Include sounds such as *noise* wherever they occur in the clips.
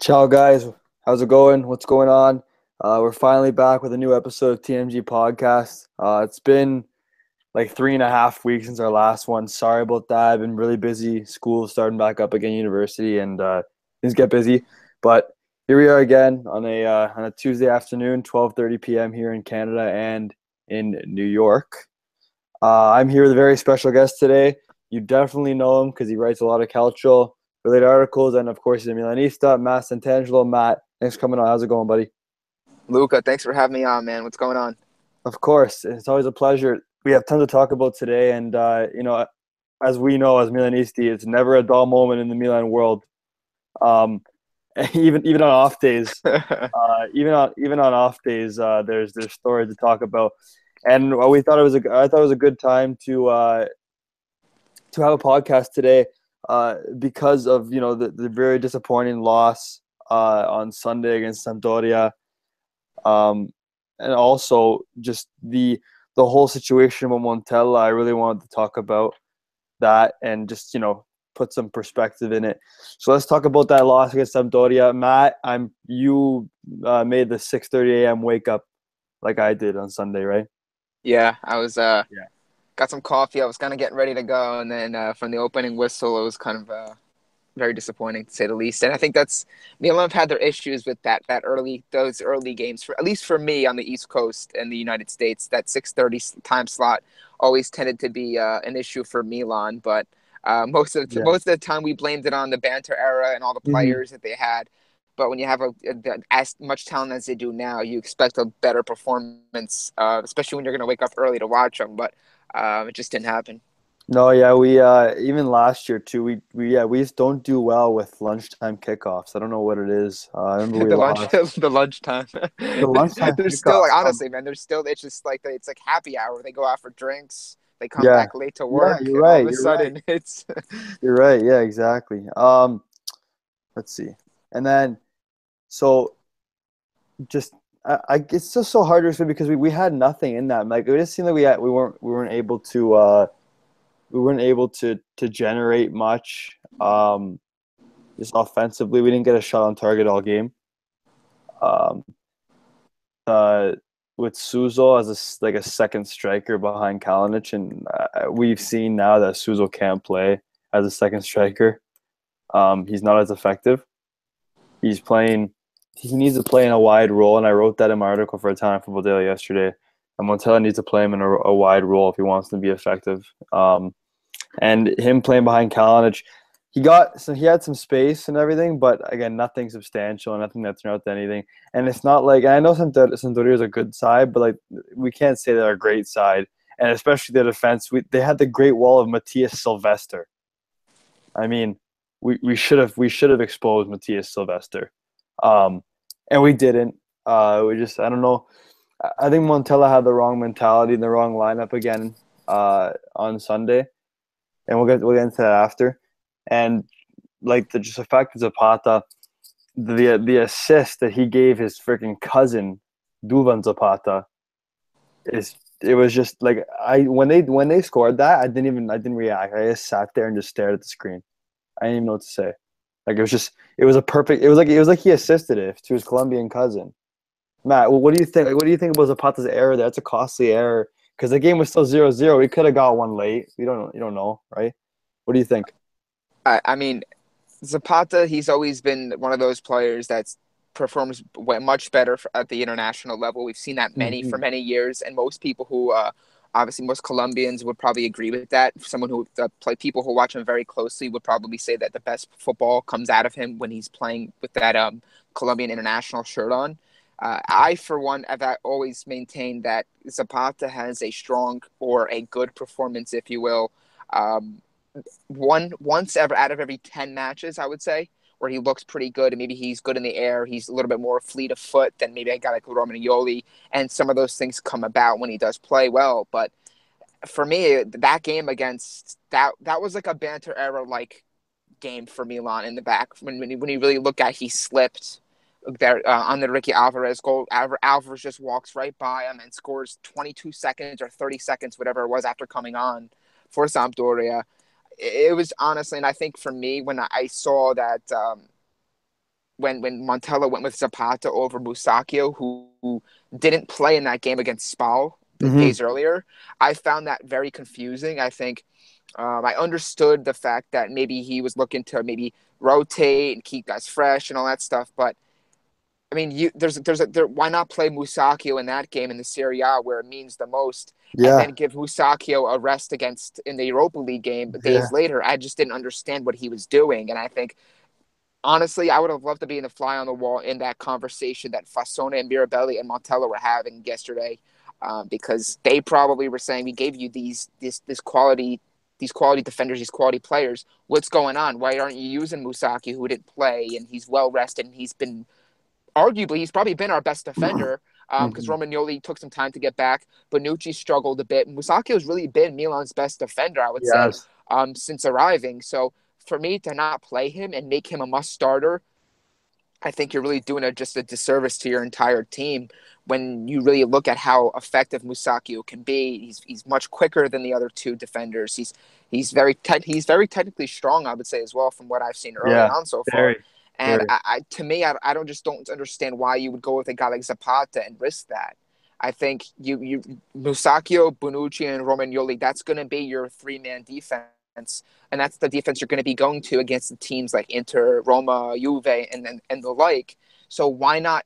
Ciao, guys. How's it going? What's going on? Uh, we're finally back with a new episode of TMG Podcast. Uh, it's been like three and a half weeks since our last one. Sorry about that. I've been really busy. School starting back up again, university, and uh, things get busy. But here we are again on a uh, on a Tuesday afternoon, 12:30 p.m. here in Canada and in New York. Uh, I'm here with a very special guest today. You definitely know him because he writes a lot of calcio related articles, and of course a Milanista. Matt Santangelo. Matt, thanks for coming on. How's it going, buddy? Luca, thanks for having me on, man. What's going on? Of course, it's always a pleasure. We have tons to talk about today, and uh, you know, as we know as Milanisti, it's never a dull moment in the Milan world. Um, *laughs* even even on off days, *laughs* uh, even on even on off days, uh, there's there's stories to talk about, and we thought it was a I thought it was a good time to uh, to have a podcast today uh, because of you know the, the very disappointing loss uh, on Sunday against Sampdoria, um, and also just the the whole situation with Montella. I really wanted to talk about that and just you know put some perspective in it. So let's talk about that loss against Sampdoria. Matt, I'm you uh, made the 6:30 a.m. wake up like I did on Sunday, right? Yeah, I was. Uh, yeah got some coffee. I was kind of getting ready to go, and then uh, from the opening whistle, it was kind of uh, very disappointing to say the least. And I think that's Milan have had their issues with that that early those early games for at least for me on the East Coast and the United States. That six thirty time slot always tended to be uh, an issue for Milan, but. Uh, most of the, yeah. most of the time, we blamed it on the banter era and all the mm-hmm. players mm-hmm. that they had. But when you have a, a, as much talent as they do now, you expect a better performance, uh, especially when you're going to wake up early to watch them. But um, it just didn't happen. No, yeah, we uh, even last year too. We we yeah we just don't do well with lunchtime kickoffs. I don't know what it is. Uh, I remember *laughs* the lunch *laughs* the lunchtime. The lunchtime. *laughs* There's still like honestly, man. There's still it's just like it's like happy hour. They go out for drinks. They come yeah. back late to work. Yeah, you're right. All of a sudden, right. it's. you're right. Yeah, exactly. Um, let's see, and then, so, just I, I, it's just so hard to because we, we had nothing in that. Like it just seemed like we had, we weren't we weren't able to uh, we weren't able to to generate much. Um, just offensively, we didn't get a shot on target all game. Um, uh, with Suso as a like a second striker behind Kalinic, and uh, we've seen now that Suso can't play as a second striker. Um, he's not as effective. He's playing he needs to play in a wide role, and I wrote that in my article for Italian Football Daily yesterday. And Montella needs to play him in a, a wide role if he wants to be effective. Um, and him playing behind Kalinic, he got so he had some space and everything, but again, nothing substantial, nothing that turned out to anything. And it's not like I know Sampdoria is a good side, but like we can't say they're a great side. And especially the defense, we, they had the great wall of Matías Silvestre. I mean, we, we should have we should have exposed Matías Silvestre. Um, and we didn't. Uh, we just I don't know. I think Montella had the wrong mentality, and the wrong lineup again uh, on Sunday, and we'll get we'll get into that after. And like the just the fact that Zapata, the the assist that he gave his freaking cousin, Duvan Zapata, is it was just like I when they when they scored that I didn't even I didn't react. I just sat there and just stared at the screen. I didn't even know what to say. Like it was just it was a perfect. It was like it was like he assisted it to his Colombian cousin. Matt, what do you think? Like, what do you think about Zapata's error? That's a costly error because the game was still 0-0. We could have got one late. We don't. You don't know, right? What do you think? I, I mean, Zapata. He's always been one of those players that's performs much better at the international level. We've seen that many mm-hmm. for many years, and most people who uh, obviously most Colombians would probably agree with that. Someone who uh, play people who watch him very closely would probably say that the best football comes out of him when he's playing with that um, Colombian international shirt on. Uh, I, for one, have always maintained that Zapata has a strong or a good performance, if you will, um, one once ever out of every ten matches, I would say where he looks pretty good and maybe he's good in the air. He's a little bit more fleet of foot than maybe a guy like Romagnoli. And some of those things come about when he does play well. But for me, that game against that that was like a banter era like game for Milan in the back. When when you, when you really look at, he slipped there uh, on the Ricky Alvarez goal. Alvarez just walks right by him and scores 22 seconds or 30 seconds, whatever it was, after coming on for Sampdoria it was honestly, and I think for me, when I saw that um, when when Montella went with Zapata over Musacchio, who, who didn't play in that game against Spal mm-hmm. days earlier. I found that very confusing. I think um, I understood the fact that maybe he was looking to maybe rotate and keep guys fresh and all that stuff, but I mean, you there's there's a there, why not play Musacchio in that game in the Serie A where it means the most, yeah. and then give Musacchio a rest against in the Europa League game days yeah. later. I just didn't understand what he was doing, and I think honestly, I would have loved to be in the fly on the wall in that conversation that Fassone and Mirabelli and Montella were having yesterday, um, because they probably were saying we gave you these this this quality these quality defenders, these quality players. What's going on? Why aren't you using Musacchio, who didn't play and he's well rested and he's been arguably he's probably been our best defender because *laughs* um, mm-hmm. Romagnoli took some time to get back. Bonucci struggled a bit. Musacchio has really been Milan's best defender, I would yes. say, um, since arriving. So for me to not play him and make him a must starter, I think you're really doing a, just a disservice to your entire team when you really look at how effective Musacchio can be. He's, he's much quicker than the other two defenders. He's he's very te- he's very technically strong, I would say as well, from what I've seen early yeah, on so far. Very. And I, I, to me, I, I don't just don't understand why you would go with a guy like Zapata and risk that. I think you you Musacchio, Bonucci, and Romagnoli. That's going to be your three man defense, and that's the defense you're going to be going to against the teams like Inter, Roma, Juve, and and, and the like. So why not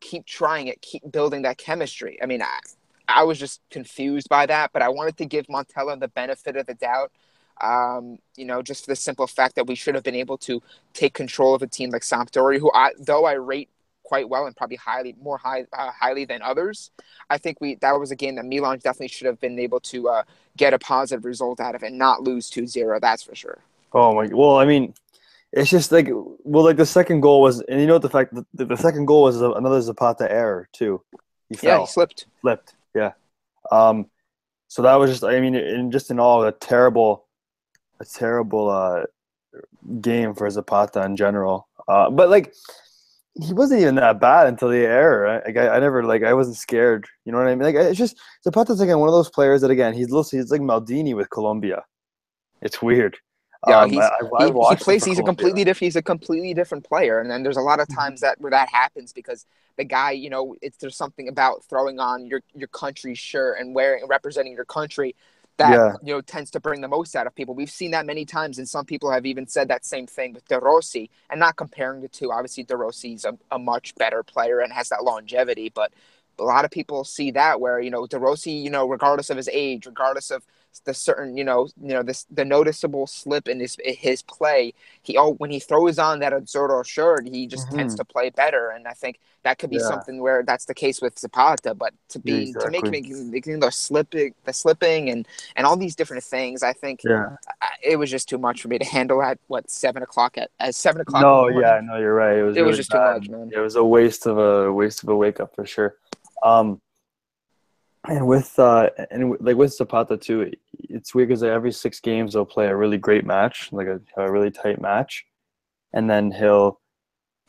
keep trying it, keep building that chemistry? I mean, I, I was just confused by that, but I wanted to give Montella the benefit of the doubt um, you know, just for the simple fact that we should have been able to take control of a team like Sampdoria, who I, though I rate quite well and probably highly more high uh, highly than others. I think we that was a game that Milan definitely should have been able to uh, get a positive result out of and not lose 2-0, That's for sure. Oh my! Well, I mean, it's just like well, like the second goal was, and you know the fact that the second goal was another Zapata error too. He fell, yeah, he slipped. Slipped. Yeah. Um. So that was just, I mean, in just in all a terrible a terrible uh, game for Zapata in general. Uh, but like he wasn't even that bad until the error. Like I, I never like I wasn't scared. You know what I mean? Like it's just Zapata's again one of those players that again he's little, he's like Maldini with Colombia. It's weird. Yeah, um, he's, I, I he, he, plays. He's a completely different. He's a completely different player, and then there's a lot of mm-hmm. times that where that happens because the guy, you know, it's there's something about throwing on your your country shirt and wearing representing your country that yeah. you know tends to bring the most out of people. We've seen that many times, and some people have even said that same thing with De Rossi. And not comparing the two, obviously De Rossi's a, a much better player and has that longevity, but a lot of people see that where you know De Rossi, you know, regardless of his age, regardless of the certain you know you know this the noticeable slip in his his play he oh when he throws on that Azzurro shirt he just mm-hmm. tends to play better and I think that could be yeah. something where that's the case with Zapata but to be exactly. to make making the slipping the slipping and and all these different things I think yeah it was just too much for me to handle at what seven o'clock at, at seven o'clock no yeah no you're right it was it really was just bad. too much man it was a waste of a waste of a wake up for sure um and with uh and like with Zapata too, it's weird because every six games they'll play a really great match, like a, a really tight match, and then he'll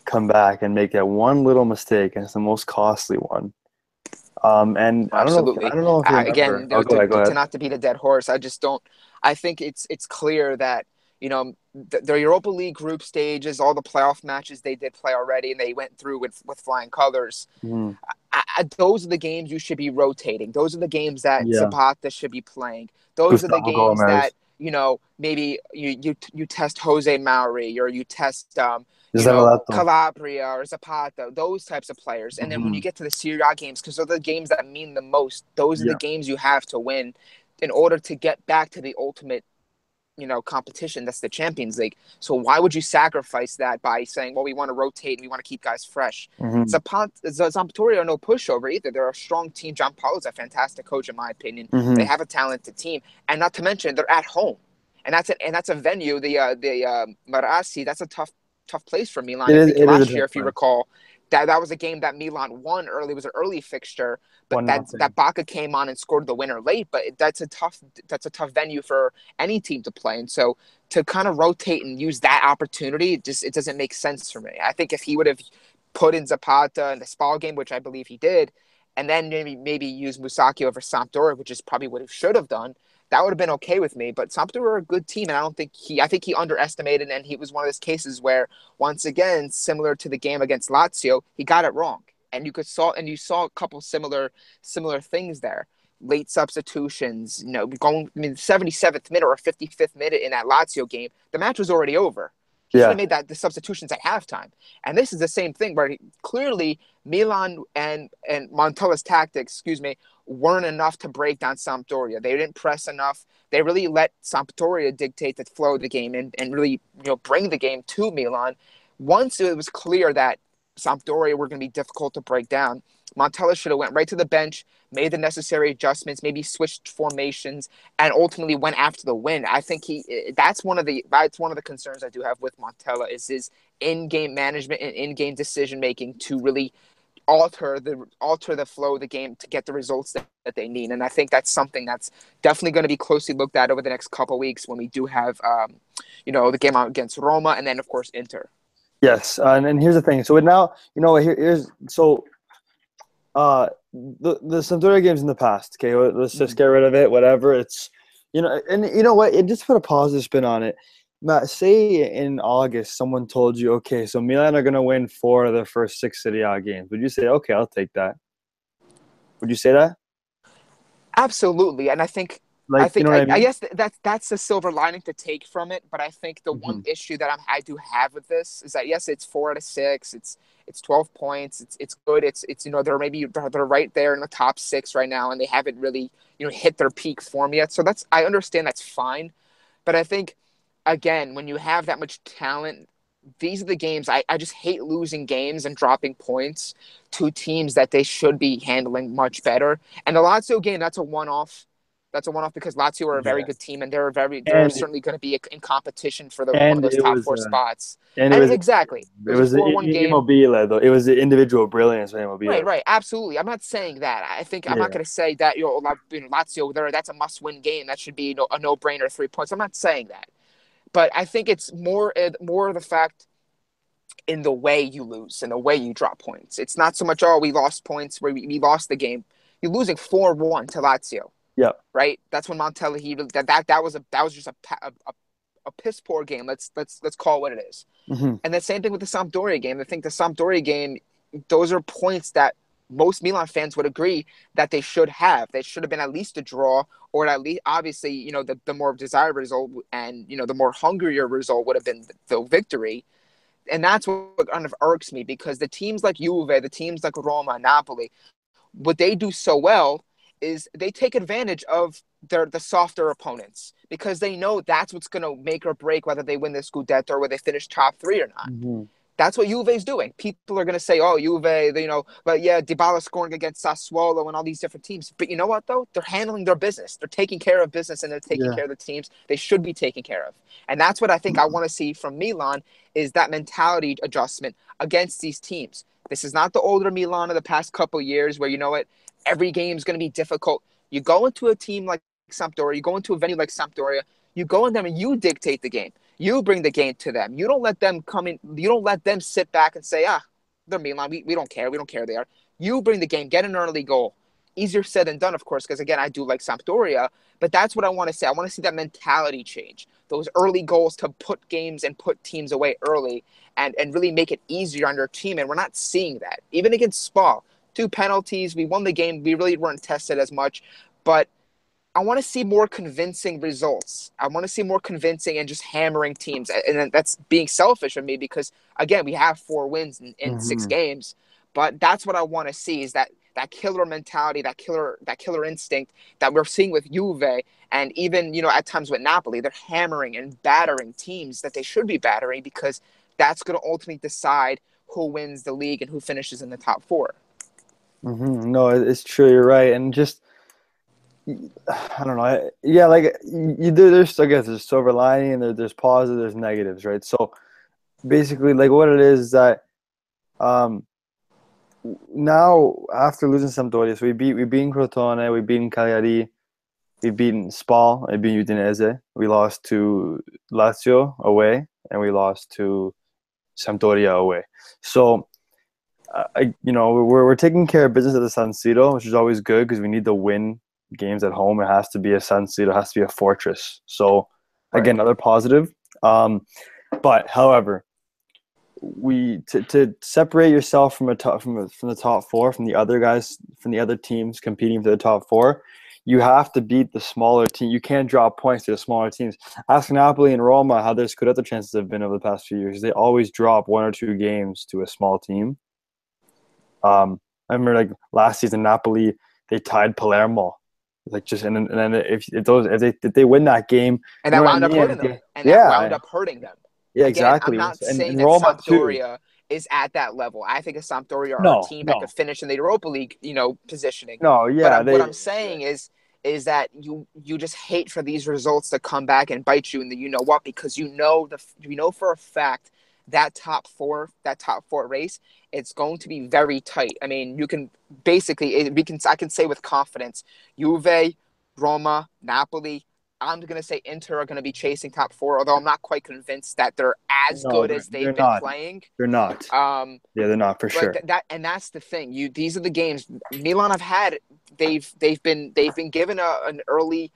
come back and make that one little mistake, and it's the most costly one. Um, and Absolutely. I don't know. I don't know if uh, again, oh, to, ahead, to not to beat a dead horse, I just don't. I think it's it's clear that you know the, the, Europa League group stages, all the playoff matches they did play already, and they went through with with flying colors. Mm. I, those are the games you should be rotating. Those are the games that yeah. Zapata should be playing. Those Gustavo are the games Gomez. that you know maybe you you you test Jose Mauri or you test um, you know, Calabria or Zapata, those types of players. And then mm-hmm. when you get to the Serie A games, because those are the games that mean the most, those are yeah. the games you have to win in order to get back to the ultimate you know competition that's the champions league. So why would you sacrifice that by saying well we want to rotate and we want to keep guys fresh? Mm-hmm. Are no pushover either. They're a strong team. Giampaolo's a fantastic coach in my opinion. Mm-hmm. they have a talented team. And not to mention they're at home. And that's a, and that's a venue the uh, the uh, Marassi that's a tough tough place for Milan. It is, last year if you recall that that was a game that Milan won early. It was an early fixture, but One that that Bacca came on and scored the winner late. But that's a tough that's a tough venue for any team to play. And so to kind of rotate and use that opportunity, it just it doesn't make sense for me. I think if he would have put in Zapata in the Spal game, which I believe he did, and then maybe maybe use Musacchio over Sampdoria, which is probably what he should have done, that would have been okay with me. But Sampdoria are a good team, and I don't think he. I think he underestimated, and he was one of those cases where, once again, similar to the game against Lazio, he got it wrong, and you could saw and you saw a couple similar similar things there. Late substitutions, you know, going I mean, 77th minute or 55th minute in that Lazio game, the match was already over. He yeah. should have made that the substitutions at halftime. And this is the same thing where he, clearly Milan and and Montella's tactics, excuse me, weren't enough to break down Sampdoria. They didn't press enough. They really let Sampdoria dictate the flow of the game and, and really you know bring the game to Milan. Once it was clear that Sampdoria were going to be difficult to break down, Montella should have went right to the bench, made the necessary adjustments, maybe switched formations, and ultimately went after the win. I think he that's one of the that's one of the concerns I do have with Montella is his in-game management and in-game decision making to really alter the alter the flow of the game to get the results that, that they need. And I think that's something that's definitely going to be closely looked at over the next couple weeks when we do have um, you know the game out against Roma and then of course Inter. Yes, uh, and, and here's the thing. So now you know here, here's so uh the the Sampdoria games in the past. Okay, let's just mm-hmm. get rid of it. Whatever. It's you know, and you know what? It just put a positive spin on it. Matt, say in August someone told you, okay, so Milan are gonna win four of their first six Serie A games. Would you say, okay, I'll take that? Would you say that? Absolutely, and I think like, I think you know I, I, mean? I, guess that's that's the silver lining to take from it. But I think the mm-hmm. one issue that I'm, I do have with this is that yes, it's four out of six. It's it's 12 points. It's it's good. It's it's you know they're maybe they're, they're right there in the top six right now, and they haven't really you know hit their peak form yet. So that's I understand that's fine, but I think again when you have that much talent. These are the games I, I just hate losing games and dropping points to teams that they should be handling much better. And the Lazio game, that's a one off that's a one-off because Lazio are a very good team and they're very they're and, certainly going to be in competition for the one of those top was, four uh, spots. And, and was, exactly, it was, it was the Immobile though. It was the individual brilliance of Immobile. Right, right, absolutely. I'm not saying that. I think I'm yeah. not going to say that you know, Lazio there that's a must-win game. That should be a no-brainer, three points. I'm not saying that, but I think it's more uh, more the fact in the way you lose and the way you drop points. It's not so much oh we lost points where we, we lost the game. You're losing four one to Lazio yeah. Right. That's when Montella he that that that was a that was just a a, a piss poor game. Let's let's let's call it what it is. Mm-hmm. And the same thing with the Sampdoria game. I think the Sampdoria game, those are points that most Milan fans would agree that they should have. They should have been at least a draw, or at least obviously, you know, the, the more desired result and you know the more hungrier result would have been the, victory. And that's what kind of irks me because the teams like Juve, the teams like Roma, Napoli, what they do so well is they take advantage of their the softer opponents because they know that's what's going to make or break whether they win the Scudetto or whether they finish top three or not. Mm-hmm. That's what Juve's doing. People are going to say, "Oh, Juve, you know," but yeah, Dybala scoring against Sassuolo and all these different teams. But you know what though? They're handling their business. They're taking care of business and they're taking yeah. care of the teams they should be taking care of. And that's what I think I want to see from Milan is that mentality adjustment against these teams. This is not the older Milan of the past couple years where you know what every game is going to be difficult. You go into a team like Sampdoria, you go into a venue like Sampdoria, you go in them and you dictate the game. You bring the game to them. You don't let them come in. You don't let them sit back and say, ah, they're Milan. We, we don't care. We don't care they are. You bring the game. Get an early goal. Easier said than done, of course, because again, I do like Sampdoria, but that's what I want to say. I want to see that mentality change. Those early goals to put games and put teams away early and, and really make it easier on your team. And we're not seeing that. Even against Spal, two penalties. We won the game. We really weren't tested as much, but I want to see more convincing results. I want to see more convincing and just hammering teams. And that's being selfish of me because again, we have four wins in, in mm-hmm. six games, but that's what I want to see is that that killer mentality, that killer that killer instinct that we're seeing with Juve and even, you know, at times with Napoli, they're hammering and battering teams that they should be battering because that's going to ultimately decide who wins the league and who finishes in the top 4. Mm-hmm. No, it's true. You're right, and just I don't know. Yeah, like you do. There's I guess there's silver lining, and there, there's positive, there's negatives, right? So basically, like what it is, is that um now after losing Sampdoria, we beat we beat Crotone, we beat Cagliari, we beat Spal, we beat Udinese. We lost to Lazio away, and we lost to Sampdoria away. So I, you know, we're, we're taking care of business at the San Siro, which is always good because we need to win games at home, it has to be a Sun It has to be a fortress. So again, another positive. Um, but however, we to, to separate yourself from a top from a, from the top four from the other guys from the other teams competing for the top four you have to beat the smaller team. You can't drop points to the smaller teams. Ask napoli and roma how their scudetto chances have been over the past few years. They always drop one or two games to a small team. Um i remember like last season napoli they tied palermo like just and, and then if, if those if they if they win that game and that wound up hurting them and yeah, that wound up hurting them yeah, exactly. I'm not and, saying and that Sampdoria too. is at that level. I think a Sampdoria are No, a team that could finish in the Europa League, you know, positioning. No, yeah, but I'm- they, what I'm saying is is that you you just hate for these results to come back and bite you in the you know what because you know the you know for a fact that top four that top four race it's going to be very tight. I mean, you can basically it- we can I can say with confidence, Juve, Roma, Napoli. I'm gonna say Inter are gonna be chasing top four, although I'm not quite convinced that they're as No, good they're- as they've been not. playing. they're not. Um, Yeah, they're not for sure. th- that and that's the thing. You these are the games Milan have had. They've they've been they've been given a, an early,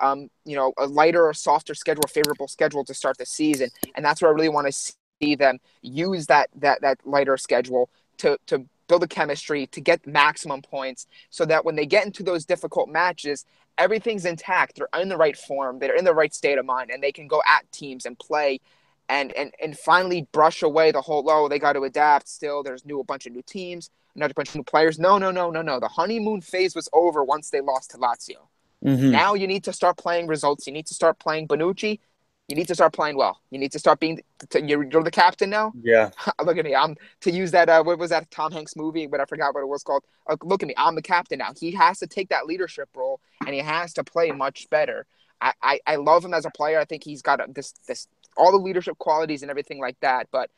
um, you know, a lighter or softer schedule, a favorable schedule to start the season, and that's where I really want to see them use that that that lighter schedule to to build a chemistry to get maximum points, so that when they get into those difficult matches, everything's intact. They're in the right form. They're in the right state of mind, and they can go at teams and play and and and finally brush away the whole oh they got to adapt still there's new a bunch of new teams another bunch of new players no no no no no the honeymoon phase was over once they lost to Lazio Mhm. now you need to start playing results you need to start playing Bonucci you need to start playing well you need to start being to, you're, you're the captain now Yeah, *laughs* look at me i'm to use that uh, what was that Tom Hanks movie but I forgot what it was called uh, look at me I'm the captain now he has to take that leadership role and he has to play much better I, I, I love him as a player. I think he's got a, this this all the leadership qualities and everything like that. But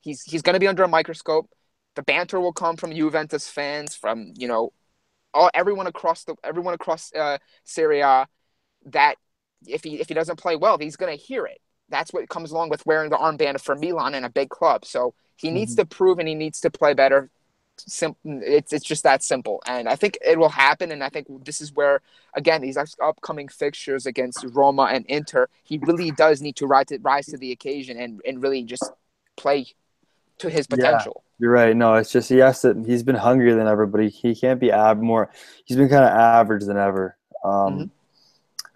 he's he's going to be under a microscope. The banter will come from Juventus fans, from you know, all everyone across the everyone across uh, Serie A. That if he if he doesn't play well, he's going to hear it. That's what comes along with wearing the armband for Milan and a big club. So he needs to prove and he needs to play better. Sim- it's it's just that simple, and I think it will happen. And I think this is where again these upcoming fixtures against Roma and Inter, he really does need to rise to, rise to the occasion and, and really just play to his Yeah. potential. you're right. No, it's just he has to. He's been hungrier than ever, but he, he can't be ab more. He's been kind of average than ever. Um, Mhm.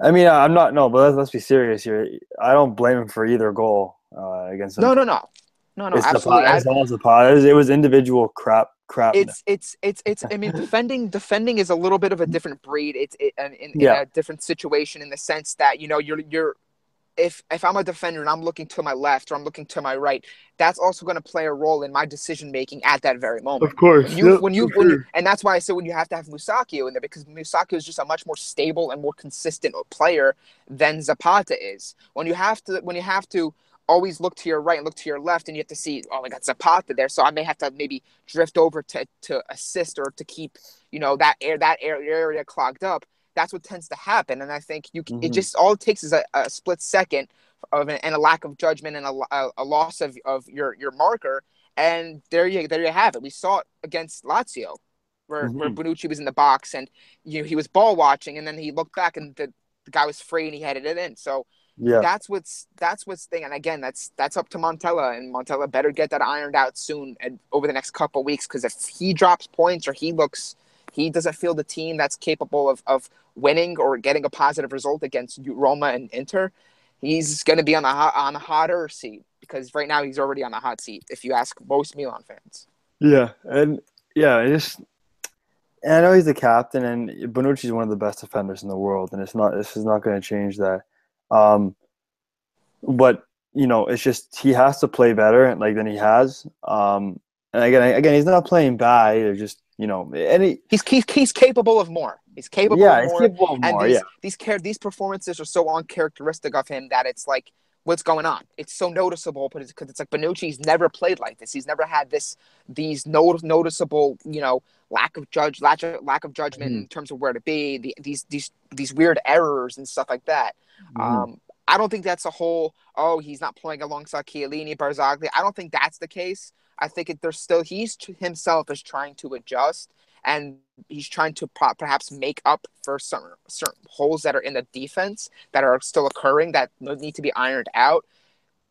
I mean, I'm not. No, but let's, let's be serious here. I don't blame him for either goal uh, against. No, no, no, no, no, it's absolutely. The, I- it's all the pot. It was, it was individual crap. Crap. it's it's it's it's i mean defending defending is a little bit of a different breed it's it, in, in, in a different situation in the sense that you know you're you're if if i'm a defender and i'm looking to my left or i'm looking to my right that's also going to play a role in my decision making at that very moment Of course. when you when you, when you and that's why I said when you have to have Musacchio in there because Musacchio is just a much more stable and more consistent player than Zapata is. When you have to when you have to always look to your right and look to your left and you have to see oh I got Zapata there so I may have to maybe drift over to to assist or to keep you know that air that air, area clogged up. That's what tends to happen, and I think you can, it just all it takes is a, a split second of an, and a lack of judgment and a, a, a loss of, of your your marker and there you there you have it. We saw it against Lazio, where where Mhm. Bonucci was in the box and you know, he was ball watching, and then he looked back and the, the guy was free and he headed it in. So Yeah. that's what's that's what's thing. And again, that's that's up to Montella, and Montella better get that ironed out soon and over the next couple weeks because if he drops points or he looks he doesn't feel the team that's capable of of winning or getting a positive result against Roma and Inter, he's going to be on a on the hotter seat because right now he's already on the hot seat. If you ask most Milan fans. Yeah, and yeah, I just and I know he's the captain, and Bonucci's one of the best defenders in the world, and it's not. This is not going to change that. Um, but you know, it's just he has to play better, like than he has. Um, and again, again, he's not playing bad either. Just you know, and he, He's, he's he's capable of more. He's capable yeah, of he's more. capable of and more. these Yeah, these these performances are so uncharacteristic of him that it's like what's going on. It's so noticeable, but it's because it's like Bonucci's never played like this. He's never had this these not- noticeable, you know, lack of judge lack of, lack of judgment Mhm. in terms of where to be. The, these these these weird errors and stuff like that. Mhm. Um, I don't think that's a whole. Oh, he's not playing alongside Chiellini, Barzagli. I don't think that's the case. I think it, there's still he's himself is trying to adjust, and he's trying to perhaps make up for some certain holes that are in the defense that are still occurring that need to be ironed out.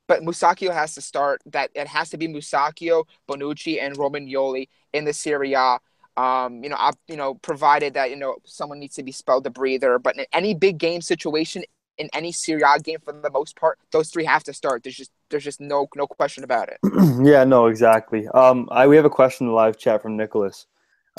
But Musacchio has to start. That it has to be Musacchio, Bonucci, and Romagnoli in the Serie A. Um, you know, I, you know, provided that you know someone needs to be spelled a breather. But in any big game situation, in any Serie A game for the most part, those three have to start. There's just there's just no no question about it. *clears throat* yeah, no, exactly. Um, I we have a question in the live chat from Nicholas.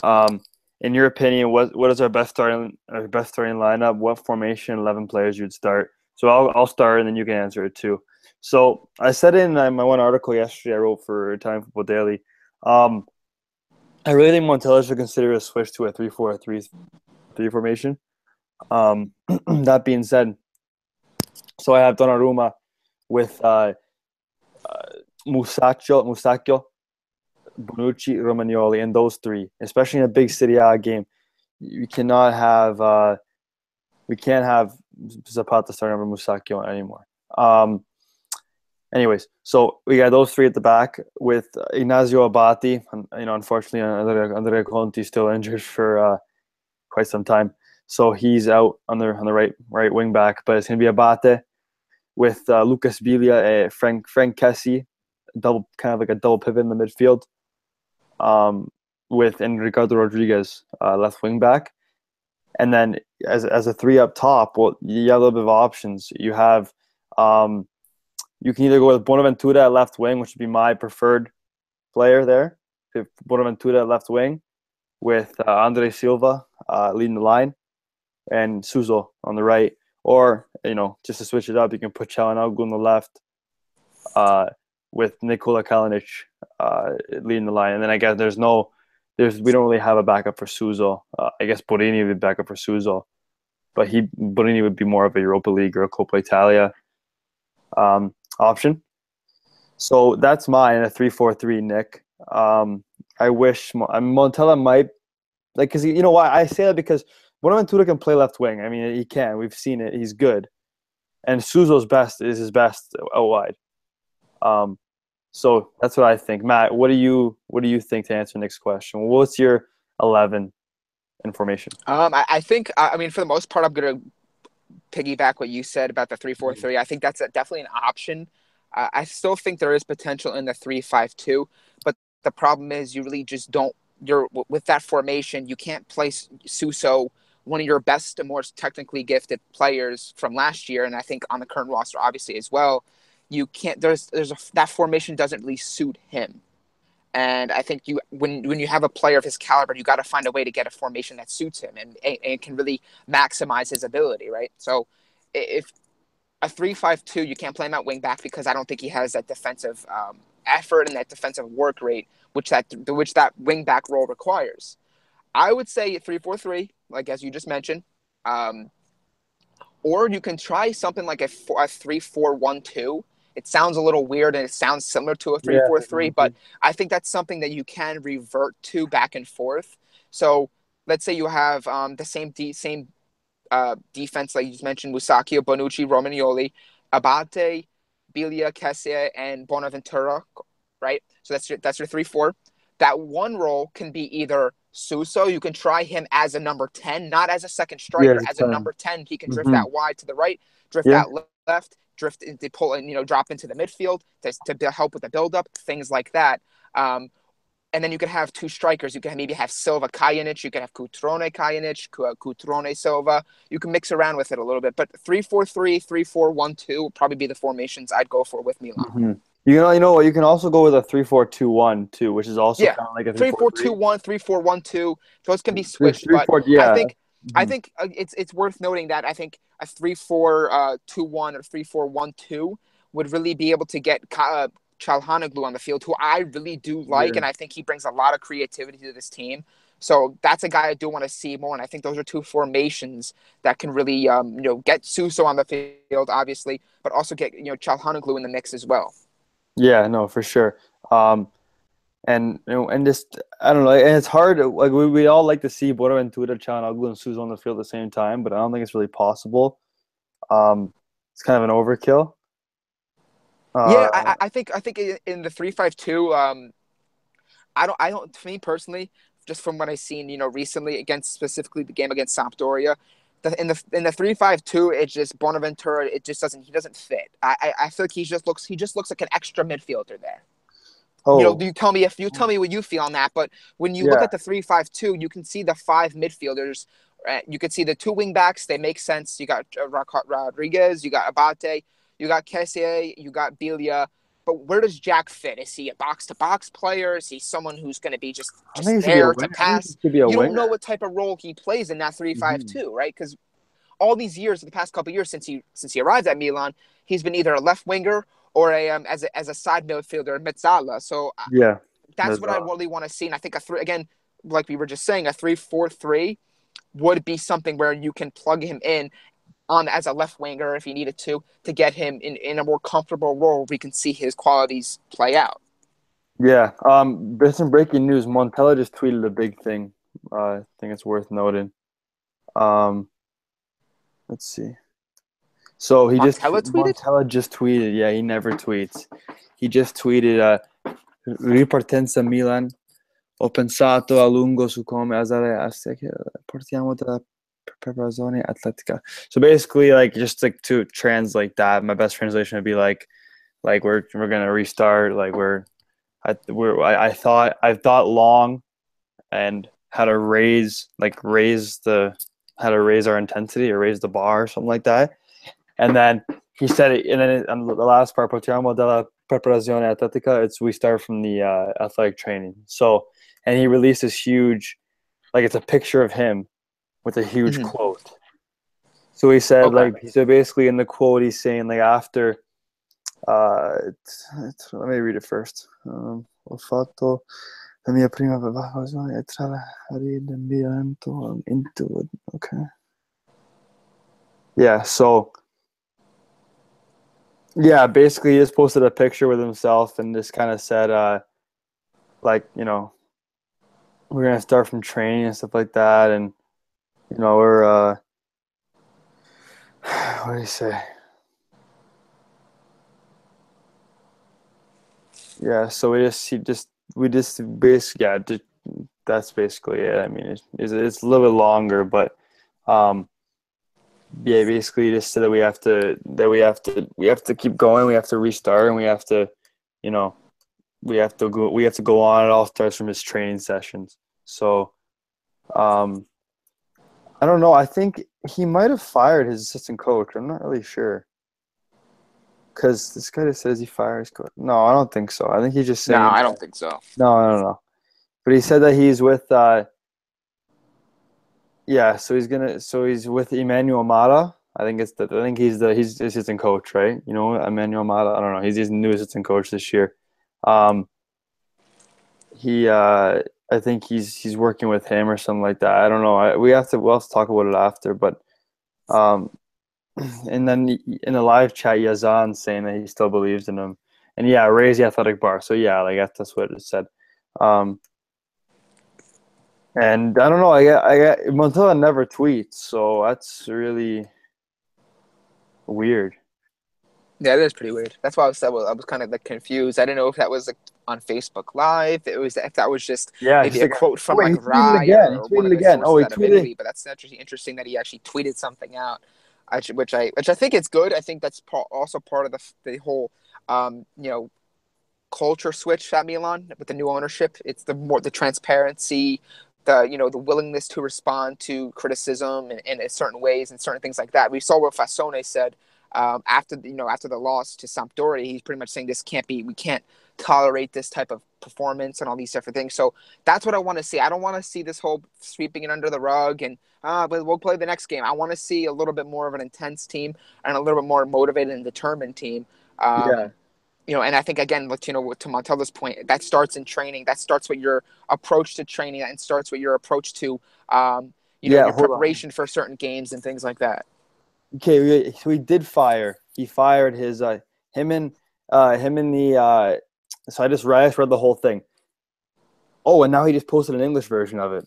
Um, in your opinion, what what is our best starting our best starting lineup? What formation, eleven players you'd start? So I'll I'll start and then you can answer it too. So I said in my one article yesterday I wrote for Italian Football Daily. Um, I really think Montella should consider a switch to a 3-4-3 formation. Um, *clears throat* that being said, so I have Donnarumma with uh, Musacchio, Musacchio, Bonucci, Romagnoli, and those three, especially in a big Serie A game, you cannot have uh, we can't have Zapata starting over Musacchio anymore. Um, anyways, so we got those three at the back with Ignacio Abate. You know, unfortunately, Andrea, Andrea Conti is still *laughs* injured for uh, quite some time, so he's out on the on the right right wing back. But it's gonna be Abate with uh, Lucas Biglia, uh, Frank Frank Kessie, double kind of like a double pivot in the midfield, um, with and Ricardo Rodriguez uh, left wing back, and then as as a three up top, well, you have a little bit of options. You have um, you can either go with Bonaventura at left wing, which would be my preferred player there. Bonaventura at left wing, with uh, Andre Silva uh, leading the line, and Suso on the right. Or you know, just to switch it up, you can put Calhanoglu on the left, uh, with Nikola Kalinic uh, leading the line, and then I guess there's no, there's we don't really have a backup for Suso. Uh, I guess Borini would be backup for Suso, but he Borini would be more of a Europa League or a Coppa Italia um, option. So that's mine, a three-four-three. Nick, um, I wish Montella might like because you know why I say that because Bonaventura can play left wing. I mean, he can. We've seen it. He's good. And Suso's best is his best out wide. Um, so that's what I think. Matt, what do you what do you think to answer next question? What's your eleven information? Um, I, I think I mean for the most part, I'm gonna piggyback what you said about the three four three. I think that's a, definitely an option. Uh, I still think there is potential in the three five two, but the problem is you really just don't. You're with that formation. You can't place Suso one of your best and most technically gifted players from last year, and I think on the current roster, obviously as well. You can't. There's there's a, that formation doesn't really suit him, and I think you when when you have a player of his caliber, you got to find a way to get a formation that suits him and, and, and can really maximize his ability, right? So if a three-five-two, you can't play him at wing back because I don't think he has that defensive um, effort and that defensive work rate, which that which that wing back role requires. I would say three four three, like as you just mentioned, um, or you can try something like a, four, a three four one two. It sounds a little weird and it sounds similar to a three four three, but I think that's something that you can revert to back and forth. So let's say you have um, the same de- same uh, defense like you just mentioned, Musacchio, Bonucci, Romagnoli, Abate, Biglia, Kessie, and Bonaventura, right? So that's your that's your three four. That one role can be either Suso. You can try him as a number 10, not as a second striker, yeah, as a number 10. He can drift mm-hmm. that wide to the right, drift yeah. that left, drift into pull and you know drop into the midfield to, to help with the buildup, things like that. Um, and then you can have two strikers. You can maybe have Silva Kalinic. You can have Cutrone Kalinic, Cutrone Silva. You can mix around with it a little bit. But 3 4 3, 3 4 1 2 would probably be the formations I'd go for with Milan. Mm-hmm. You know, you know what? You can also go with a three-four-two-one too, which is also yeah. kind of like a three-four-two-one, three-four-one-two. Those can be switched, three, yeah. I think. I think uh, it's it's worth noting that I think a three-four-two-one uh, or three-four-one-two would really be able to get uh, Calhanoglu on the field, who I really do like, yeah. and I think he brings a lot of creativity to this team. So that's a guy I do want to see more, and I think those are two formations that can really, um, you know, get Suso on the field, obviously, but also get you know Calhanoglu in the mix as well. Yeah, no, for sure. Um, and you know, and just I don't know, and it's hard. Like we, we all like to see Bonaventura, Calhanoglu, and Suso on the field at the same time, but I don't think it's really possible. Um, it's kind of an overkill. Uh, yeah, I, I, think I think in the three five two, um, I don't I don't. For me personally, just from what I've seen, you know, recently against specifically the game against Sampdoria. The, in the in the three five two, it just Bonaventura. It just doesn't. He doesn't fit. I, I I feel like he just looks. He just looks like an extra midfielder there. Oh. You know, you tell me if you tell me what you feel on that. But when you yeah. look at the three five two, you can see the five midfielders. You can see the two wing backs. They make sense. You got uh, Rodriguez. You got Abate. You got Kessie. You got Biglia but where does Jack fit? Is he a box to box player? Is he someone who's going to be just, just there to pass? You don't know what type of role he plays in that three five two, mm-hmm. right? Because all these years, the past couple years since he since he arrived at Milan, he's been either a left winger or a um, as a as a side midfielder, mezzala. So uh, yeah, that's what I really want to see. And I think a three again, like we were just saying, a three four three would be something where you can plug him in on as a left winger if he needed to to get him in, in a more comfortable role we can see his qualities play out. Yeah. Um there's some breaking news. Montella just tweeted a big thing. Uh, I think it's worth noting. Um let's see. So he Montella just tweeted? Montella just tweeted. Yeah, he never tweets. He just tweeted uh ripartenza Milan. Ho pensato a lungo su come Azare portiamo della Preparazione Atletica. So basically, like just like to translate that, my best translation would be like, like we're we're gonna restart. Like we're, I we're I, I thought I thought long, and how to raise like raise the how to raise our intensity or raise the bar or something like that. And then he said it, and then on the last part, partiamo della preparazione atletica. It's we start from the uh, athletic training. So, and he released this huge, like it's a picture of him with a huge mm-hmm. quote. So he said, okay. like, so basically in the quote, he's saying, like, after, uh, it's, it's, let me read it first. Um, ho fatto la mia prima valutazione tra la rinviamento into it. Okay. Yeah, so, yeah, basically he just posted a picture with himself and just kind of said, uh, like, you know, we're to start from training and stuff like that. And, you know, we're uh, *sighs* what do you say? Yeah, so we just he just we just basically yeah, that's basically it. I mean, it's, it's it's a little bit longer, but um, yeah, basically just so that we have to that we have to we have to keep going. We have to restart, and we have to, you know, we have to go. We have to go on. It all starts from his training sessions. So, um, I don't know. I think he might have fired his assistant coach. I'm not really sure. Because this guy just says he fires coach. No, I don't think so. I think he just saying. No, I don't think so. No, I don't know. But he said that he's with. Uh, yeah, so he's gonna. So he's with Emmanuel Marra. I think it's the. I think he's the. He's assistant coach, right? You know, Emmanuel Marra. I don't know. He's his new assistant coach this year. Um. He. Uh, I think he's he's working with him or something like that. I don't know. I, we have to we'll have to talk about it after, but um, *clears throat* and then in the live chat, Yazan saying that he still believes in him, and yeah, raise the athletic bar. So yeah, like that's what it said. Um, and I don't know. I get I get Montella never tweets, so that's really weird. Yeah, that is pretty weird. That's why I was I was kind of like confused. I didn't know if that was like on Facebook Live. It was if that was just yeah, maybe a quote from like Rai again. or, one of again. Oh, he tweeted. Italy, but that's actually interesting that he actually tweeted something out, which I which I think it's good. I think that's also part of the the whole um, you know culture switch at Milan with the new ownership. It's the more the transparency, the you know the willingness to respond to criticism in, in certain ways and certain things like that. We saw what Fassone said um, after you know after the loss to Sampdoria. He's pretty much saying this can't be. We can't tolerate this type of performance and all these different things. So that's what I want to see. I don't want to see this whole sweeping it under the rug and ah, but we'll play the next game. I want to see a little bit more of an intense team and a little bit more motivated and determined team. Um, yeah. You know, and I think again, know, to Montella's point, that starts in training. That starts with your approach to training, and starts with your approach to, um, you know, yeah, your preparation on. for certain games and things like that. Okay, we, we did fire. He fired his uh, him and uh, him and the uh, so I just read, I just read the whole thing. Oh, and now he just posted an English version of it.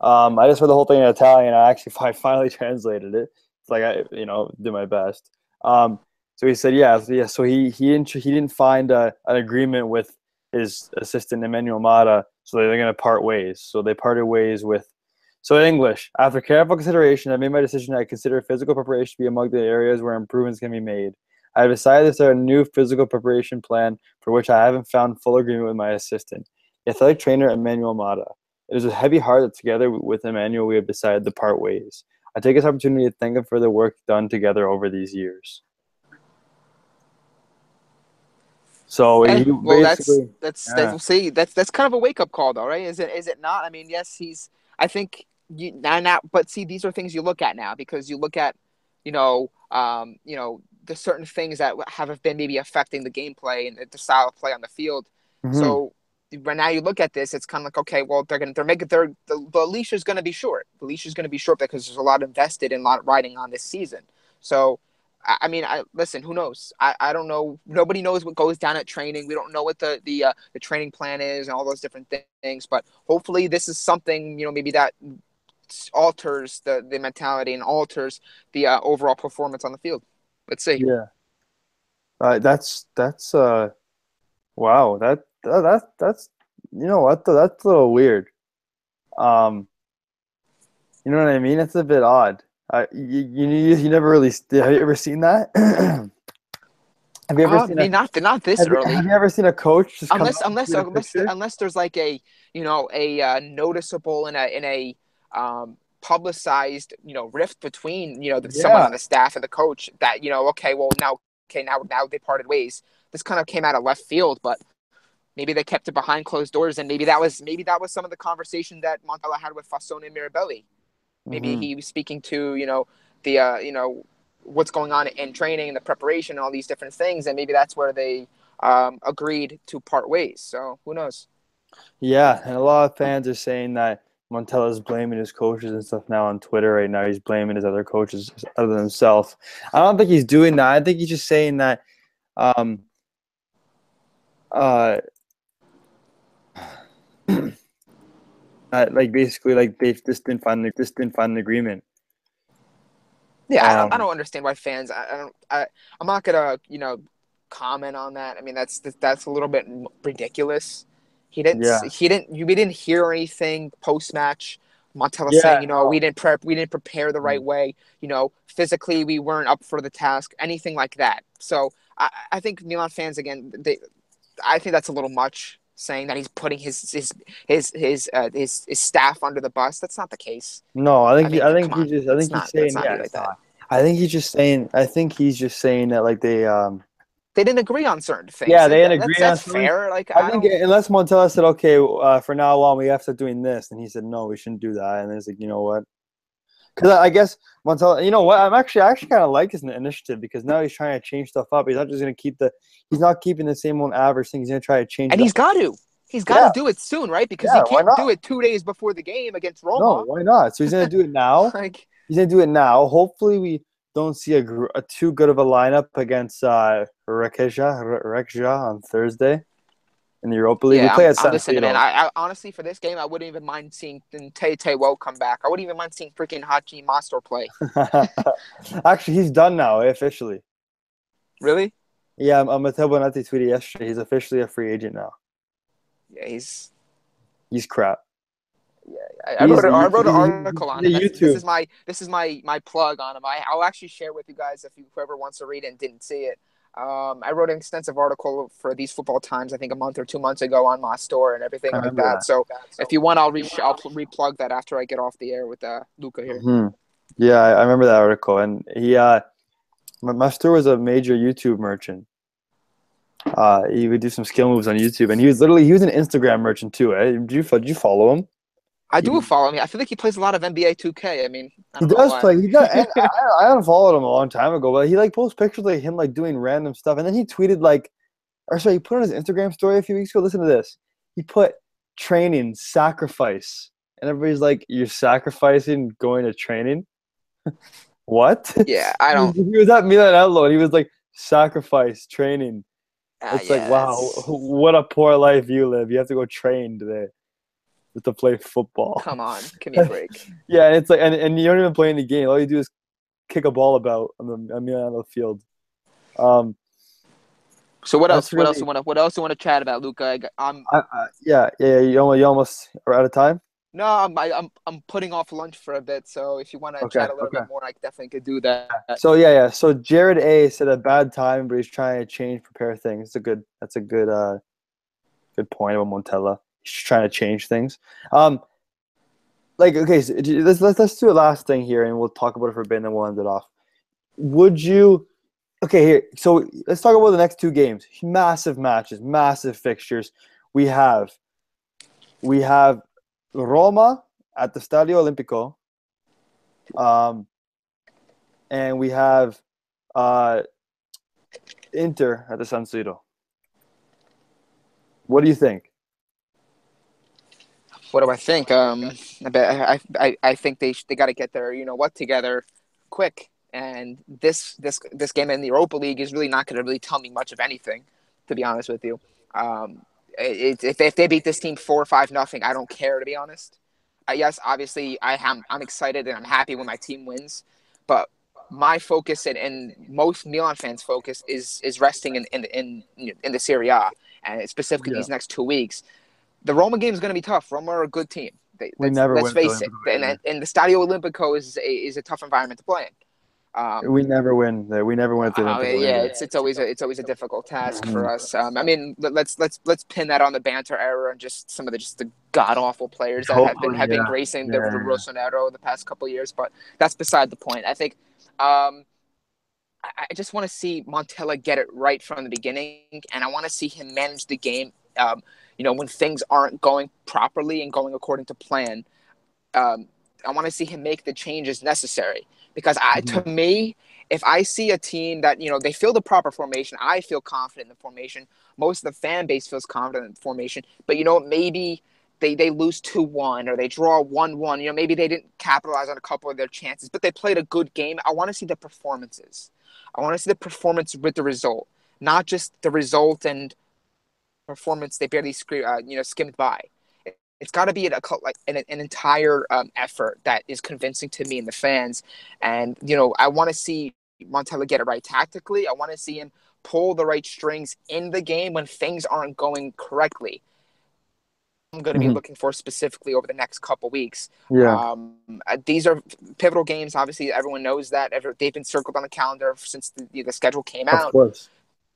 Um, I just read the whole thing in Italian. I actually *laughs* I finally translated it. It's like I, you know, did my best. Um, so he said, yeah, yeah. So he he didn't he didn't find a, an agreement with his assistant Emmanuel Marra, so they're going to part ways. So they parted ways with. So English, after careful consideration, I made my decision. I consider physical preparation to be among the areas where improvements can be made. I have decided to start a new physical preparation plan for which I haven't found full agreement with my assistant, the athletic trainer Emmanuel Marra. It is with heavy heart that together with Emmanuel we have decided to part ways. I take this opportunity to thank him for the work done together over these years. So he well, that's that's yeah. that's we'll see. That's that's kind of a wake up call, though, right? Is it is it not? I mean, yes, he's. I think you now now, but see, these are things you look at now because you look at, you know, um, you know, the certain things that have been maybe affecting the gameplay and the style of play on the field. Mhm. So right now you look at this, it's kind of like okay, well they're gonna they're making they're the, the leash is gonna be short. The leash is gonna be short because there's a lot invested in a lot riding on this season. So I, mean, I listen. Who knows? I, I don't know. Nobody knows what goes down at training. We don't know what the the uh, the training plan is and all those different thi- things. But hopefully, this is something you know maybe that alters the the mentality and alters the uh, overall performance on the field. Let's see. yeah, uh, that's that's uh, wow. That that that that's you know what? That's a little weird. Um, you know what I mean? It's a bit odd. Uh, you, you you never really have you ever seen that? *clears throat* have you ever Uh, seen a, not not this have, you, early. have you ever seen a coach just come unless unless unless unless there's like a you know a uh, noticeable in a in a um, publicized you know rift between you know the, someone on the staff and the coach that you know okay well now okay now now they parted ways this kind of came out of left field but maybe they kept it behind closed doors and maybe that was maybe that was some of the conversation that Montella had with Fassone and Mirabelli maybe Mhm. he was speaking to you know the uh, you know what's going on in training and the preparation and all these different things and maybe that's where they um, agreed to part ways so who knows Yeah, and a lot of fans are saying that Montella's blaming his coaches and stuff now on Twitter right now. He's blaming his other coaches other than himself. I don't think he's doing that. I think he's just saying that um uh *clears throat* uh, like basically like they just didn't find the just didn't find an agreement. Yeah, I, don't, I Um, don't understand why fans. I, I don't. I, I'm not gonna, you know, comment on that. I mean, that's that's a little bit ridiculous. He didn't. Yeah. He didn't. We didn't hear anything post match. Montella Yeah, saying, you know, no. we didn't prep. We didn't prepare the right way. You know, physically we weren't up for the task. Anything like that. So I, I think Milan fans again. They, I think that's a little much saying that he's putting his his his his uh, his, his staff under the bus. That's not the case. No, I think I he, I think he just I think not- he's saying yeah, like that. I think he's just saying I think he's just saying that like they um They didn't agree on certain things. Yeah, they didn't That's- agree that's on something. fair. Like I I, think don't, unless Montella said, okay, uh, for now on, we have to doing this, and he said, no, we shouldn't do that. And it's like, you know what? Because I guess Montella, you know what? I'm actually, I actually kind of like his initiative because now he's trying to change stuff up. He's not just going to keep the, he's not keeping the same old average thing. He's going to try to change. and he's up. got to. He's got to Yeah. do it soon, right? Because Yeah, he can't do it two days before the game against Roma. no, why not? So he's going to do it *laughs* now. Like, He's going to do it now. Hopefully, we don't see a, a too good of a lineup against uh, Rijeka, Rijeka on Thursday in the Europa League. yeah, we play I'm, at I'm San listening, Siro. man. I, I honestly, for this game, I wouldn't even mind seeing Taye Taiwo come back. I wouldn't even mind seeing freaking Hachim Mastour play. *laughs* Actually, he's done now officially. Really? Yeah, um, Matteo Bonetti tweeted yesterday. He's officially a free agent now. Yeah, he's. He's crap. I, I wrote, a, I wrote an article on him. This is my this is my my plug on him. I, I'll actually share with you guys if you, whoever wants to read it and didn't see it. Um, I wrote an extensive article for these football times. I think a month or two months ago on my store and everything like that. that. So if you want, I'll re I'll replug that after I get off the air with uh, Luca here. Mhm. Yeah, I, remember that article, and he, uh, M- Mastour was a major YouTube merchant. Uh, he would do some skill moves on YouTube, and he was literally he was an Instagram merchant too. Eh? Did you did you follow him? I do follow me. I feel like he plays a lot of NBA 2K. I mean, I He does why. play. He does. *laughs* I, I unfollowed him a long time ago, but he like posts pictures of him like doing random stuff, and then he tweeted like, or sorry, he put on his Instagram story a few weeks ago. Listen to this. He put training sacrifice, and everybody's like, "You're sacrificing going to training." *laughs* what? Yeah, *laughs* I don't. He was at Milanello, and he was like, "Sacrifice training." uh, It's yeah, like, wow, what a poor life you live. You have to go train today just to play football. Come on, give me a break. *laughs* Yeah, and it's like, and, and you don't even play any game. All you do is kick a ball about on the on the, on the field. Um, So what else? That's What else really- you want to? What else you want to chat about, Luca? I, I'm. I, I, yeah, yeah, you almost, you almost are out of time. no, I'm I, I'm I'm putting off lunch for a bit. So if you want to Okay, chat a little okay. bit more, I definitely could do that. So yeah, yeah. So Jared A said a bad time, but he's trying to change, prepare things. It's a good. That's a good. uh Good point about Montella. Trying to change things. Um, like okay, so let's let's let's do a last thing here, and we'll talk about it for a bit, and then we'll end it off. Would you? Okay, here. So let's talk about the next two games. Massive matches, massive fixtures. We have, we have Roma at the Stadio Olimpico. Um, and we have uh, Inter at the San Siro. What do you think? What do I think? Um, I bet I I, think they they got to get their you know what together quick. And this this this game in the Europa League is really not going to really tell me much of anything, to be honest with you. Um, it, if if they beat this team four or five nothing, I don't care to be honest. Uh, yes, obviously I am I'm excited and I'm happy when my team wins, but my focus and, and most Milan fans' focus is is resting in in in, in the Serie A and specifically Yeah. these next two weeks. The Roma game is going to be tough. Roma are a good team. They, We never let's win the face it. And, and the Stadio Olimpico is a, is a tough environment to play in. Um, We never win. there. We never win at the uh, Olympic. yeah, it's it's always a it's always a difficult task for Mhm. us. Um, I mean, let- let's let's let's pin that on the banter error and just some of the just the god awful players that have been have been yeah. gracing the, Yeah, the. Rossonero the past couple of years. But that's beside the point. I think um, I, I just want to see Montella get it right from the beginning, and I want to see him manage the game. Um, you know, when things aren't going properly and going according to plan, um, I want to see him make the changes necessary. Because I, to me, if I see a team that you know they feel the proper formation, I feel confident in the formation. Most of the fan base feels confident in the formation, but you know maybe they they lose two one or they draw one one. You know maybe they didn't capitalize on a couple of their chances, but they played a good game. I want to see the performances. I want to see the performance with the result, not just the result and performance they barely scre- uh, you know skimmed by. It, it's got to be a, co- like an, an entire um, effort that is convincing to me and the fans. And you know, I want to see Montella get it right tactically. I want to see him pull the right strings in the game when things aren't going correctly. I'm going to be Mhm. looking for specifically over the next couple weeks. Yeah. Um, uh, these are pivotal games. Obviously, everyone knows that. They've been circled on the calendar since the, the schedule came of out course.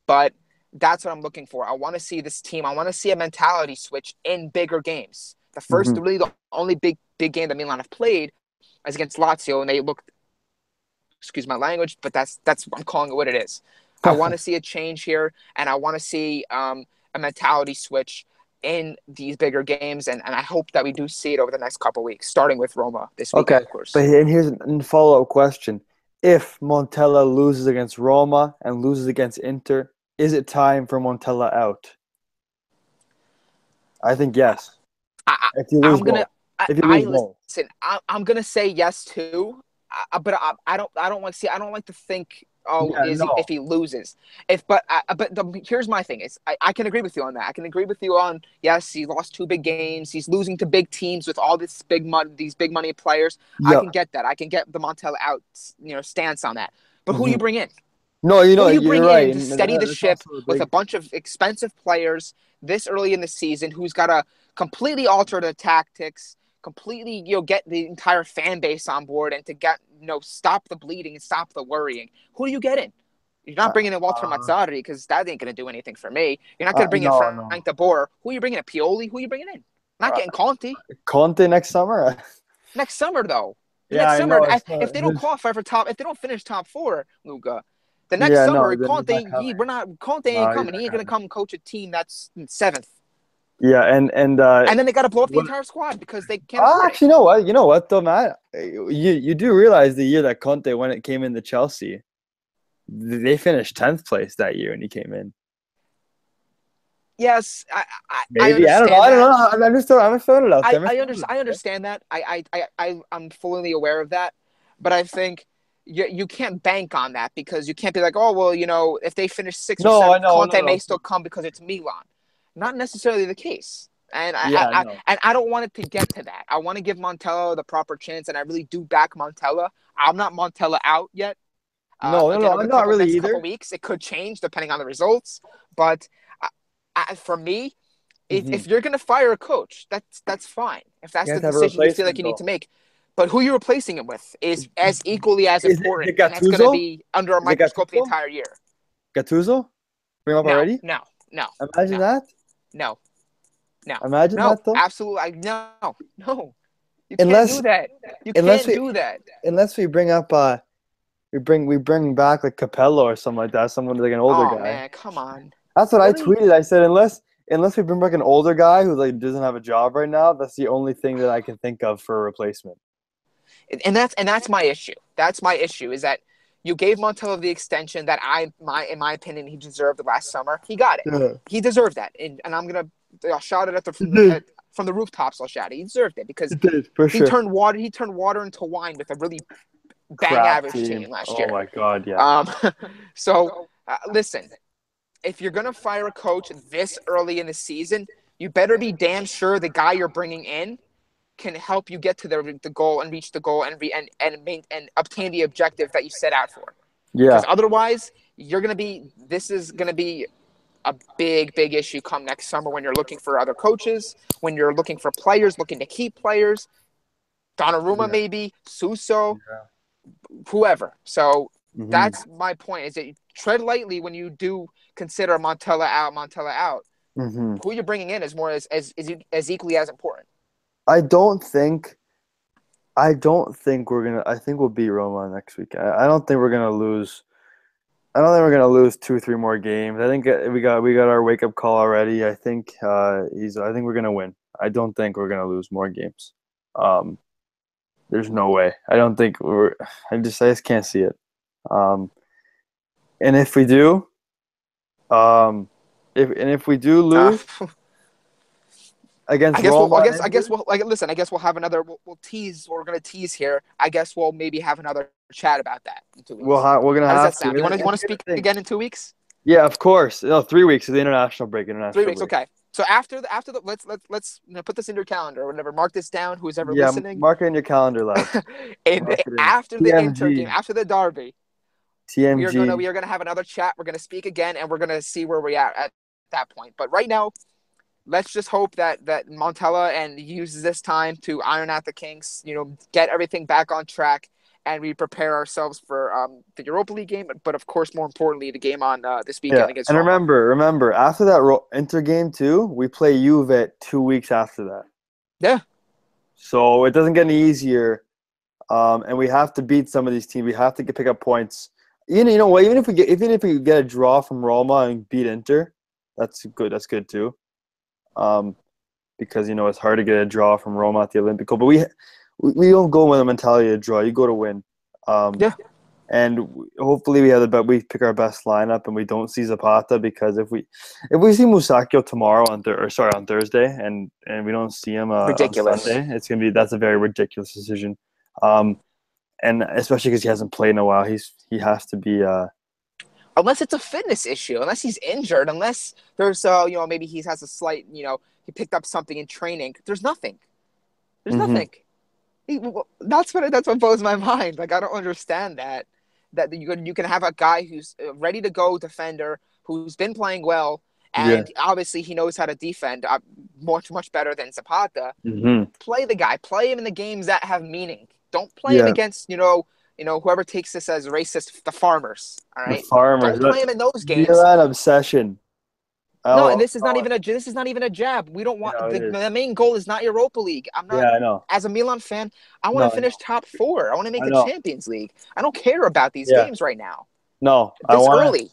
but that's what I'm looking for. I want to see this team. I want to see a mentality switch in bigger games. The 1st Mhm. really the only big big game that Milan have played is against Lazio, and they looked. Excuse my language, but that's that's I'm calling it what it is. I want to *laughs* see a change here, and I want to see um, a mentality switch in these bigger games, and, and I hope that we do see it over the next couple weeks, starting with Roma this week, Okay, of course. But and here's a follow up question: If Montella loses against Roma and loses against Inter, is it time for Montella out? I think yes. I- I- If you lose I'm gonna. I, If you I lose both. listen. I, I'm gonna say yes too, I, but I, I don't. I don't want to see. I don't like to think. Oh, Yeah, is no. he, if he loses? If but I, but the, here's my thing is I, I can agree with you on that. I can agree with you on yes. He lost two big games. He's losing to big teams with all this big money. These big money players. I can get that. I can get the Montella out. You know, stance on that. But who do you Mhm. bring in? No, you know, Who do you you're bring right. in to steady the ship with a bunch of expensive players this early in the season who's got to completely alter the tactics, completely you know get the entire fan base on board, and to get you know stop the bleeding and stop the worrying. Who do you get in? You're not bringing in Walter Uh, Mazzarri because that ain't going to do anything for me. You're not going to Uh, bring no, in no. Frank De Boer. Who are you bringing in? Pioli? Who are you bringing in? Not Uh, getting Conte Conte next summer. next summer though. *laughs* Yeah, next I summer, know, I- if they don't *laughs* qualify for top, if they don't finish top four, Luca, the next Yeah, summer, he's Conte, not he, we're not Conte ain't he's coming. He ain't gonna come coach a team that's seventh, Yeah, and and uh, and then they got to blow up the what- entire squad because they can't. Oh, actually, you know what? You know what, though, Matt? You you do realize the year that Conte when it came into Chelsea, they finished tenth place that year when he came in. Yes, I, I, I Maybe I, understand don't know. I don't know. I'm- just I'm just throwing it out I, there. I'm I, under, I understand that. I, I, I, I, I'm fully aware of that, but I think you, you can't bank on that because you can't be like, oh well, you know, if they finish six No, or I seventh, know, Conte no, may no. still come because it's Milan. Not necessarily the case, and I, Yeah, I, I, no. and I don't want it to get to that. I want to give Montella the proper chance, and I really do back Montella. I'm not Montella out yet. Uh, No, no, again, no, I'm not really either. Weeks, it could change depending on the results. But uh, uh, for me, if, Mhm. if you're going to fire a coach, that's that's fine. If that's the have to have a decision you feel like you need to make. But who you're replacing him with is as equally as Is important, it and that's going to be under a microscope the entire year. Gattuso? Bring him up No, already? no, no, Imagine no. that. no, No. Imagine no, that though. absolutely, I no, no. You Unless- can't do that. You unless can't we- do that. Unless we bring up uh we bring we bring back like Capello or something like that, someone like an older oh guy. man, come on. That's what I tweeted. I said unless unless we bring back an older guy who like doesn't have a job right now, that's the only thing that I can think of for a replacement. And- that's and that's my issue. That's my issue is that you gave Montella the extension that I my in my opinion he deserved last summer. He got it. Yeah. He deserved that, and, and I'm gonna I'll shout it at the from, did. at, from the rooftops. I'll shout it. He deserved it because For he sure. turned water he turned water into wine with a really bang Crap average team, last oh year. Oh my god, yeah. Um, *laughs* so uh, listen, if you're gonna fire a coach this early in the season, you better be damn sure the guy you're bringing in can help you get to the, the goal and reach the goal and re, and and, main, and obtain the objective that you set out for. yeah. Because otherwise, you're gonna be. This is gonna be a big, big issue come next summer when you're looking for other coaches, when you're looking for players, looking to keep players. Donnarumma, Yeah. maybe Suso, whoever. So Mhm. that's my point. Is that you tread lightly when you do consider Montella out, Montella out. Mhm. Who you're bringing in is more as as as, as equally as important. I don't think I don't think we're gonna I think we'll beat Roma next week. I, I don't think we're gonna lose I don't think we're gonna lose two three more games. I think uh, we got we got our wake up call already. I think uh, he's. I think we're gonna win. I don't think we're gonna lose more games. Um, there's no way. I don't think we're. I just I just can't see it. Um, and if we do, um, if and if we do lose Uh, *laughs* against I guess Roma, we'll, I guess I guess we'll like listen. I guess we'll have another. We'll, we'll tease. We're gonna tease here. I guess we'll maybe have another chat about that in two weeks. we'll ha- we're gonna How have does that sound? to. You want to want to speak again in two weeks? Yeah, of course. No, three weeks of the international break. International Three weeks. break. Okay. So after the after the let's let's let's you know, put this in your calendar or whatever. Mark this down. Who's ever Yeah, listening? mark it in your calendar, lads. *laughs* and mark it in. after the Inter TMG. game, after the derby, TMG. we are gonna we are gonna have another chat. We're gonna speak again, and we're gonna see where we are at that point. But right now, let's just hope that that Montella and uses this time to iron out the kinks. You know, get everything back on track, and we prepare ourselves for um, the Europa League game. But of course, more importantly, the game on uh, this weekend yeah. against. And Roma. remember, remember, after that Ro- Inter game too, we play Juve two weeks after that. Yeah. So it doesn't get any easier, um, and we have to beat some of these teams. We have to get, pick up points. You know, you know what? Even if we get, even if we get a draw from Roma and beat Inter, that's good. That's good too. Um, because you know it's hard to get a draw from Roma at the Olimpico, but we we, don't go with a mentality to draw. You go to win. Um, Yeah. And hopefully we have the bet. We pick our best lineup, and we don't see Zapata because if we if we see Musacchio tomorrow on thir- or sorry on Thursday, and and we don't see him uh, on Ridiculous. Sunday, it's gonna be that's a very ridiculous decision. Um, and especially because he hasn't played in a while, he's he has to be. Uh, unless it's a fitness issue, unless he's injured, unless there's uh you know maybe he has a slight you know he picked up something in training. There's nothing. There's Mhm. nothing. He, well, that's what that's what blows my mind. Like I don't understand that that you can you can have a guy who's a ready to go defender who's been playing well. And obviously, he knows how to defend uh, much, much better than Zapata. Play the guy. Play him in the games that have meaning. Don't play him against, you know, you know, whoever takes this as racist, the farmers. All right. The farmers. Don't play him in those games. You're That obsession. No, Oh, and this is not oh, even a this is not even a jab. We don't want No, the, the main goal is not Europa League. I'm not Yeah, I know. as a Milan fan. I want No, to finish top four. I want to make I the. Champions League. I don't care about these Yeah. games right now. No, I This want. early.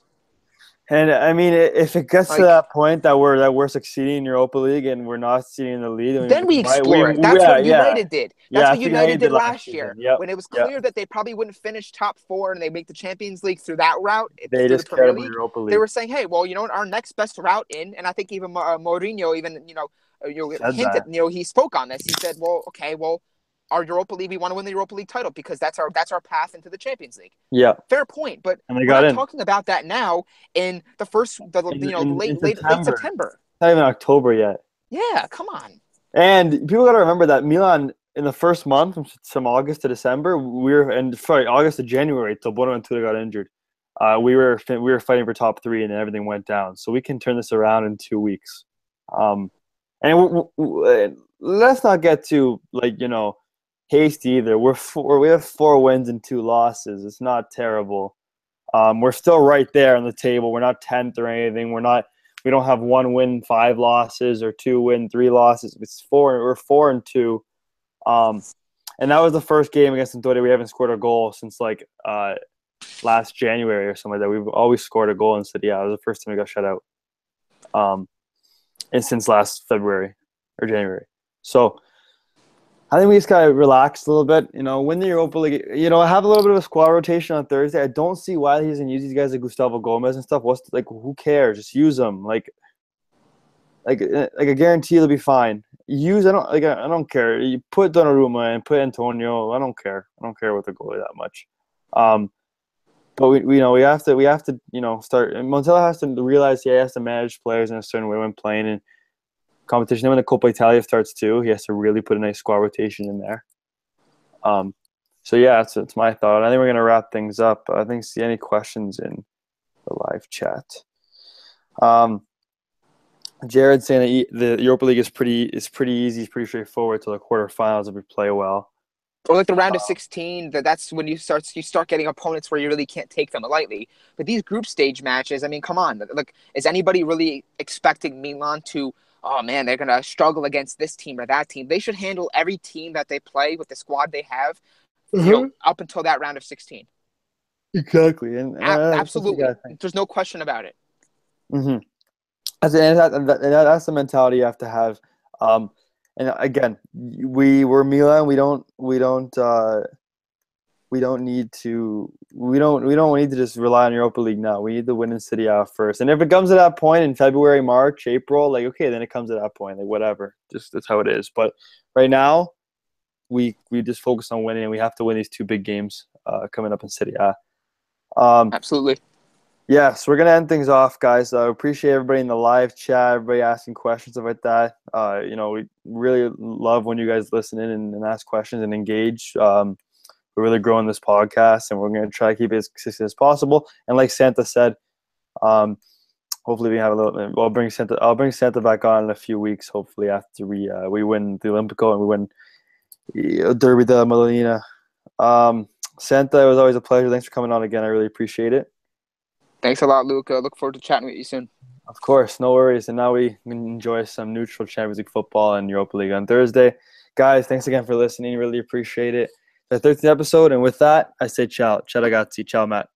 And I mean, if it gets Like- to that point that we're that we're succeeding in Europa League and we're not seeing in the lead, I mean, Then we explore it. That's yeah, what yeah. United did. That's Yeah, what United, United did last year. Yep, When it was yep. clear that they probably wouldn't finish top four and they make the Champions League through that route. They just the care Premier about League. Europa League. They were saying, "Hey, well, you know what? Our next best route in," and I think even uh, Mourinho even you know uh, you know, hinted, you know, he spoke on this. He said, "Well, okay, well, our Europa League, we want to win the Europa League title because that's our that's our path into the Champions League." yeah, Fair point, but and they we're got not in. talking about that now in the first, the, In- you know, in- late, in late, late September. September. Not even October yet. Yeah, come on. And people got to remember that Milan in the first month from August to December, we were and sorry August to January till Bonaventura got injured. Uh, we were we were fighting for top three, and everything went down. So we can turn this around in two weeks. Um, and we, we, let's not get too like you know hasty either. We're four, we have four wins and two losses. It's not terrible. Um, we're still right there on the table. We're not tenth or anything. We're not. We don't have one win, five losses, or two win, three losses. It's four. We're four and two. Um, and that was the first game against Sampdoria. We haven't scored a goal since like uh, last January or something like that. We've always scored a goal in Serie A. Yeah, it was the first time we got shut out. Um, and since last February or January. So I think we just gotta relax a little bit. You know, win the Europa League. You know, I have a little bit of a squad rotation on Thursday. I don't see why he doesn't use these guys like Gustavo Gomez and stuff. What's like? Who cares? Just use them. Like, like, like I guarantee they'll be fine. Use I don't like I don't care. You put Donnarumma and put Antonio. I don't care. I don't care about the goalie that much. Um, but we, we you know we have to we have to you know start. Montella has to realize he has to manage players in a certain way when playing and competition. Then when the Coppa Italia starts too, he has to really put a nice squad rotation in there. Um, so yeah, it's it's my thought. I think we're gonna wrap things up. I think see any questions in the live chat. Um, Jared saying that the Europa League is pretty is pretty easy, it's pretty straightforward to the quarterfinals if we play well. Or like the round of uh, sixteen, that that's when you start you start getting opponents where you really can't take them lightly. But these group stage matches, I mean, come on, like is anybody really expecting Milan to? Oh man, they're gonna struggle against this team or that team. They should handle every team that they play with the squad they have, mm-hmm. you know, mm-hmm. up until that round of sixteen. Exactly, and uh, absolutely, there's no question about it. Mm-hmm. And that's the mentality you have to have. Um, and again, we we're Milan. We don't we don't uh, we don't need to we don't we don't need to just rely on Europa League now. We need to win in Serie A first. And if it comes to that point in February, March, April, like okay, then it comes to that point, like whatever. Just that's how it is. But right now, we we just focus on winning, and we have to win these two big games uh, coming up in Serie A. Um, Absolutely. Yeah, so we're gonna end things off, guys. I uh, appreciate everybody in the live chat, everybody asking questions about that. Uh, you know, we really love when you guys listen in and, and ask questions and engage. Um, we're really growing this podcast, and we're gonna try to keep it as consistent as possible. And like Santa said, um, hopefully we have a little. I'll bring Santa. I'll bring Santa back on in a few weeks. Hopefully after we uh, we win the Olimpico and we win Derby della Madonnina. Um, Santa, it was always a pleasure. Thanks for coming on again. I really appreciate it. Thanks a lot, Luca. Look forward to chatting with you soon. Of course, no worries. And now we enjoy some neutral Champions League football and Europa League on Thursday. Guys, thanks again for listening. Really appreciate it. The 13th episode. And with that, I say ciao. Ciao ragazzi. Ciao, Matt.